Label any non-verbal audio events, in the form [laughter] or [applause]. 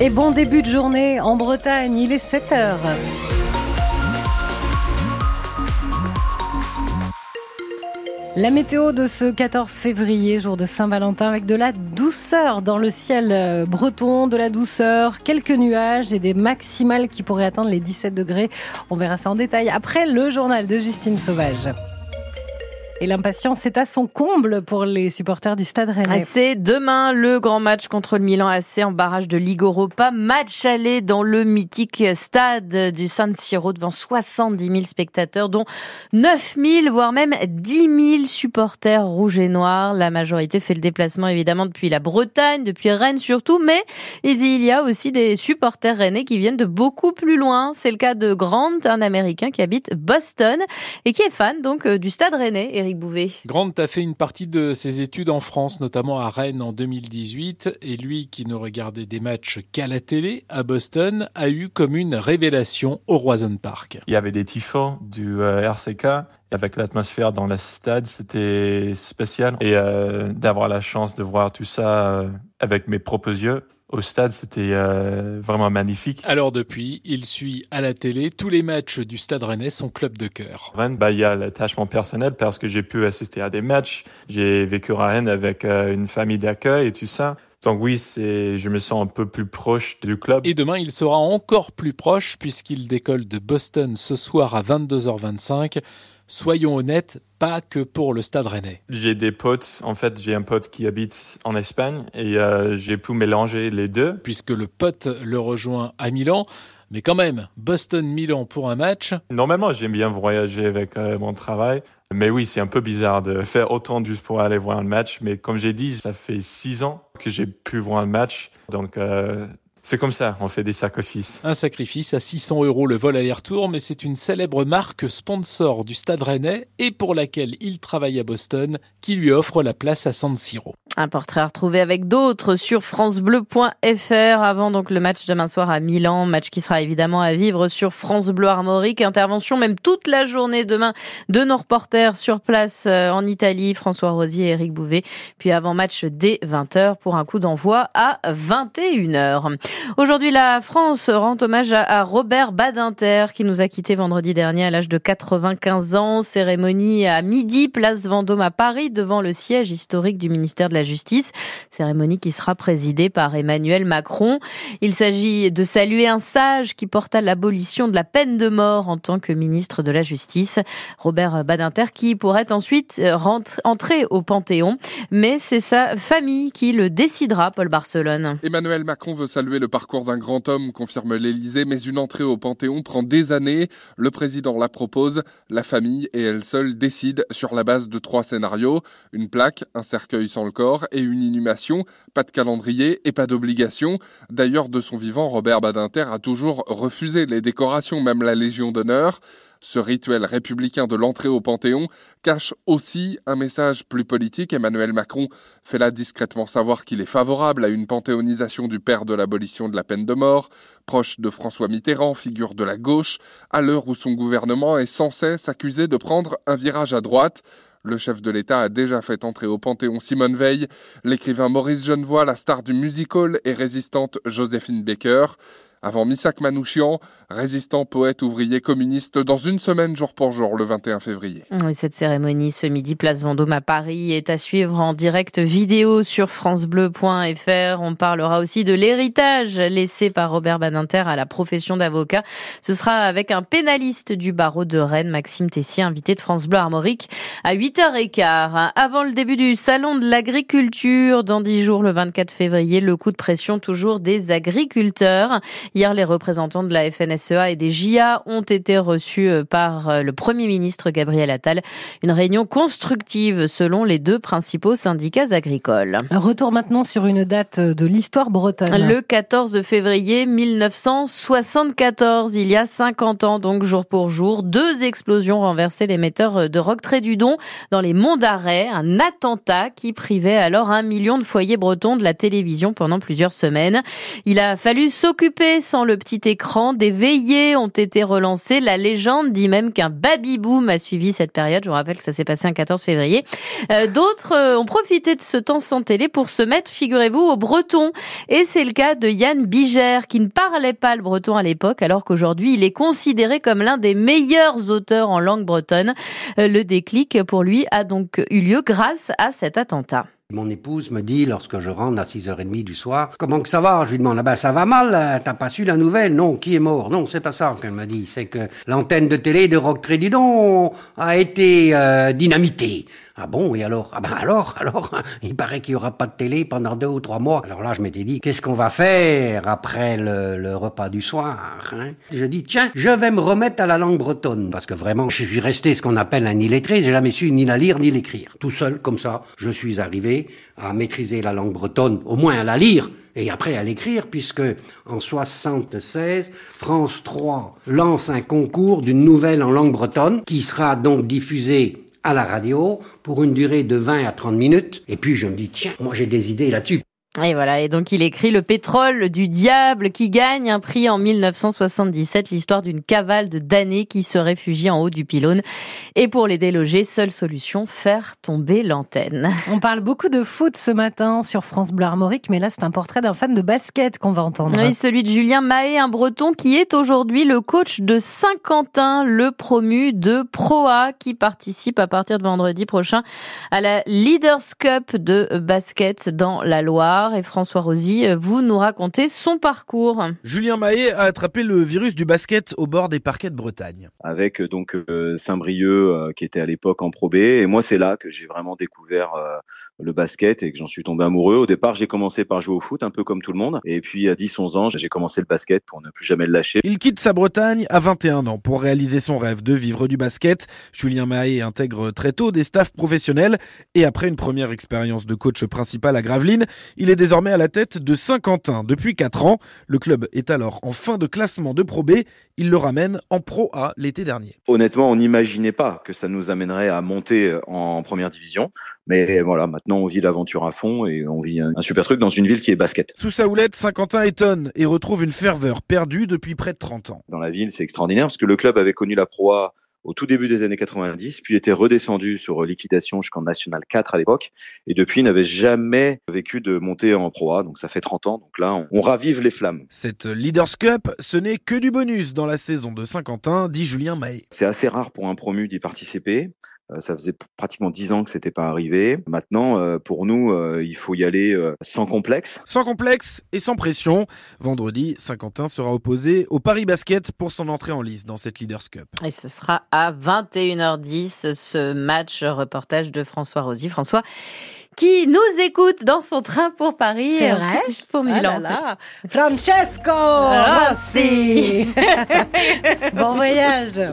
Et bon début de journée en Bretagne, il est 7 heures. La météo de ce 14 février, jour de Saint-Valentin, avec de la douceur dans le ciel euh, breton, de la douceur, quelques nuages et des maximales qui pourraient atteindre les 17 degrés. On verra ça en détail après le journal de Justine Sauvage. Et l'impatience est à son comble pour les supporters du Stade Rennais. C'est demain le grand match contre le Milan AC en barrage de Ligue Europa. Match aller dans le mythique stade du San Siro devant 70 000 spectateurs, dont 9 000, voire même 10 000 supporters rouges et noirs. La majorité fait le déplacement évidemment depuis la Bretagne, depuis Rennes surtout, mais il y a aussi des supporters rennais qui viennent de beaucoup plus loin. C'est le cas de Grant, un Américain qui habite Boston et qui est fan donc euh, du Stade Rennais. Éric Bouvet. Grant a fait une partie de ses études en France, notamment à Rennes en 2018, et lui qui ne regardait des matchs qu'à la télé à Boston a eu comme une révélation au Roison Park. Il y avait des tifos du euh, RCK avec l'atmosphère dans le stade, c'était spécial et euh, d'avoir la chance de voir tout ça euh, avec mes propres yeux au stade, c'était euh, vraiment magnifique. Alors depuis, il suit à la télé tous les matchs du Stade Rennais, son club de cœur. Rennes, bah, il y a l'attachement personnel parce que j'ai pu assister à des matchs. J'ai vécu à Rennes avec euh, une famille d'accueil et tout ça. Donc oui, c'est, je me sens un peu plus proche du club. Et demain, il sera encore plus proche puisqu'il décolle de Boston ce soir à 22h25 soyons honnêtes, pas que pour le Stade Rennais. J'ai des potes, en fait, j'ai un pote qui habite en Espagne et euh, j'ai pu mélanger les deux. Puisque le pote le rejoint à Milan. Mais quand même, Boston-Milan pour un match. Normalement, j'aime bien voyager avec euh, mon travail. Mais oui, c'est un peu bizarre de [laughs] faire autant juste pour aller voir un match. Mais comme j'ai dit, ça fait six ans que j'ai pu voir un match. Donc, euh, c'est comme ça, on fait des sacrifices. Un sacrifice à 600 euros le vol aller-retour, mais c'est une célèbre marque sponsor du Stade Rennais et pour laquelle il travaille à Boston qui lui offre la place à San Siro. Un portrait à retrouver avec d'autres sur francebleu.fr avant donc le match demain soir à Milan, match qui sera évidemment à vivre sur France Bleu Armorique. Intervention même toute la journée demain de nos reporters sur place euh, en Italie, François Rosier et Eric Bouvet. Puis avant match dès 20h pour un coup d'envoi à 21h. Aujourd'hui, la France rend hommage à Robert Badinter qui nous a quitté vendredi dernier à l'âge de 95 ans. Cérémonie à midi, place Vendôme à Paris devant le siège historique du ministère de la Justice. Cérémonie qui sera présidée par Emmanuel Macron. Il s'agit de saluer un sage qui porta l'abolition de la peine de mort en tant que ministre de la Justice. Robert Badinter qui pourrait ensuite entrer au Panthéon. Mais c'est sa famille qui le décidera, Paul Barcelone. Emmanuel Macron veut saluer le parcours d'un grand homme, confirme l'Élysée, mais une entrée au Panthéon prend des années. Le président la propose, la famille et elle seule décident sur la base de trois scénarios. Une plaque, un cercueil sans le corps, et une inhumation, pas de calendrier et pas d'obligation. D'ailleurs, de son vivant, Robert Badinter a toujours refusé les décorations, même la Légion d'honneur. Ce rituel républicain de l'entrée au Panthéon cache aussi un message plus politique. Emmanuel Macron fait là discrètement savoir qu'il est favorable à une panthéonisation du père de l'abolition de la peine de mort, proche de François Mitterrand, figure de la gauche, à l'heure où son gouvernement est sans cesse accusé de prendre un virage à droite. Le chef de l'État a déjà fait entrer au Panthéon Simone Veil, l'écrivain Maurice Genevoix, la star du musical et résistante Joséphine Baker. Avant Missak Manouchian, résistant, poète, ouvrier, communiste, dans une semaine jour pour jour, le 21 février. cette cérémonie ce midi, place Vendôme à Paris, est à suivre en direct vidéo sur francebleu.fr. On parlera aussi de l'héritage laissé par Robert Badinter à la profession d'avocat. Ce sera avec un pénaliste du barreau de Rennes, Maxime Tessier, invité de France Bleu Armorique à 8h15. Avant le début du salon de l'agriculture, dans 10 jours, le 24 février, le coup de pression toujours des agriculteurs. Hier, les représentants de la FNSEA et des JA ont été reçus euh, par euh, le Premier ministre Gabriel Attal. Une réunion constructive selon les deux principaux syndicats agricoles. Retour maintenant sur une date de l'histoire bretonne. Le 14 février 1974, il y a 50 ans, donc jour pour jour, deux explosions renversaient l'émetteur de rock Trédudon dans les monts d'Arrêt, un attentat qui privait alors un million de foyers bretons de la télévision pendant plusieurs semaines. Il a fallu s'occuper sans le petit écran. Des veillées ont été relancées. La légende dit même qu'un baby-boom a suivi cette période. Je vous rappelle que ça s'est passé un 14 février. Euh, d'autres euh, ont profité de ce temps sans télé pour se mettre, figurez-vous, au breton. Et c'est le cas de Yann Bigère, qui ne parlait pas le breton à l'époque, alors qu'aujourd'hui, il est considéré comme l'un des meilleurs auteurs en langue bretonne. Euh, le déclic pour lui a donc eu lieu grâce à cet attentat. Mon épouse me dit, lorsque je rentre à 6h30 du soir, comment que ça va Je lui demande, ah ben ça va mal, t'as pas su la nouvelle Non, qui est mort? Non, c'est pas ça qu'elle m'a dit, c'est que l'antenne de télé de Rock Trédidon a été euh, dynamitée. Ah bon, et alors? Ah ben alors, [laughs] alors, il paraît qu'il y aura pas de télé pendant deux ou trois mois. Alors là, je m'étais dit, qu'est-ce qu'on va faire après le, repas du soir hein? Je dis, tiens, je vais me remettre à la langue bretonne, parce que vraiment, je suis resté ce qu'on appelle un illettré, j'ai jamais su ni la lire ni l'écrire. Tout seul, comme ça, je suis arrivé à maîtriser la langue bretonne, au moins à la lire, et après à l'écrire, puisque en 76, France 3 lance un concours d'une nouvelle en langue bretonne qui sera donc diffusée à la radio pour une durée de 20 à 30 minutes. Et puis je me dis, tiens, moi j'ai des idées là-dessus. Et voilà, et donc il écrit Le pétrole du diable qui gagne un prix en 1977, l'histoire d'une cavale de damnés qui se réfugie en haut du pylône. Et pour les déloger, seule solution, faire tomber l'antenne. On parle beaucoup de foot ce matin sur France Bleu Armorique, mais là c'est un portrait d'un fan de basket qu'on va entendre. Oui, celui de Julien Mahé, un breton qui est aujourd'hui le coach de Saint-Quentin, le promu de Proa, qui participe à partir de vendredi prochain à la Leaders Cup de basket dans la Loire et François Rosy, vous nous racontez son parcours. Julien Mahé a attrapé le virus du basket au bord des parquets de Bretagne. Avec euh, donc euh, Saint-Brieuc euh, qui était à l'époque en Pro B et moi c'est là que j'ai vraiment découvert le basket et que j'en suis tombé amoureux. Au départ, j'ai commencé par jouer au foot un peu comme tout le monde et puis à 10-11 ans, j'ai commencé le basket pour ne plus jamais le lâcher. Il quitte sa Bretagne à 21 ans pour réaliser son rêve de vivre du basket. Julien Mahé intègre très tôt des staffs professionnels et après une première expérience de coach principal à Gravelines, il est désormais à la tête de Saint-Quentin depuis 4 ans. Le club est alors en fin de classement de Pro B. Il le ramène en Pro A l'été dernier. Honnêtement, on n'imaginait pas que ça nous amènerait à monter en première division. Mais voilà, maintenant on vit l'aventure à fond et on vit un, super truc dans une ville qui est basket. Sous sa houlette, Saint-Quentin étonne et retrouve une ferveur perdue depuis près de 30 ans. Dans la ville, c'est extraordinaire parce que le club avait connu la Pro A au tout début des années 90, puis était redescendu sur liquidation jusqu'en National 4 à l'époque, et depuis n'avait jamais vécu de montée en Pro A, donc ça fait 30 ans, donc là on, ravive les flammes. Cette Leaders Cup, ce n'est que du bonus dans la saison de Saint-Quentin, dit Julien Mahé. C'est assez rare pour un promu d'y participer. Euh, ça faisait pratiquement dix ans que c'était pas arrivé. Maintenant, euh, pour nous, euh, il faut y aller sans complexe. Sans complexe et sans pression. Vendredi, Saint-Quentin sera opposé au Paris Basket pour son entrée en lice dans cette Leaders Cup. Et ce sera à 21h10 ce match reportage de François Rosy. François qui nous écoute dans son train pour Paris et vrai pour Milan. Ah Francesco Rossi. [laughs] bon voyage.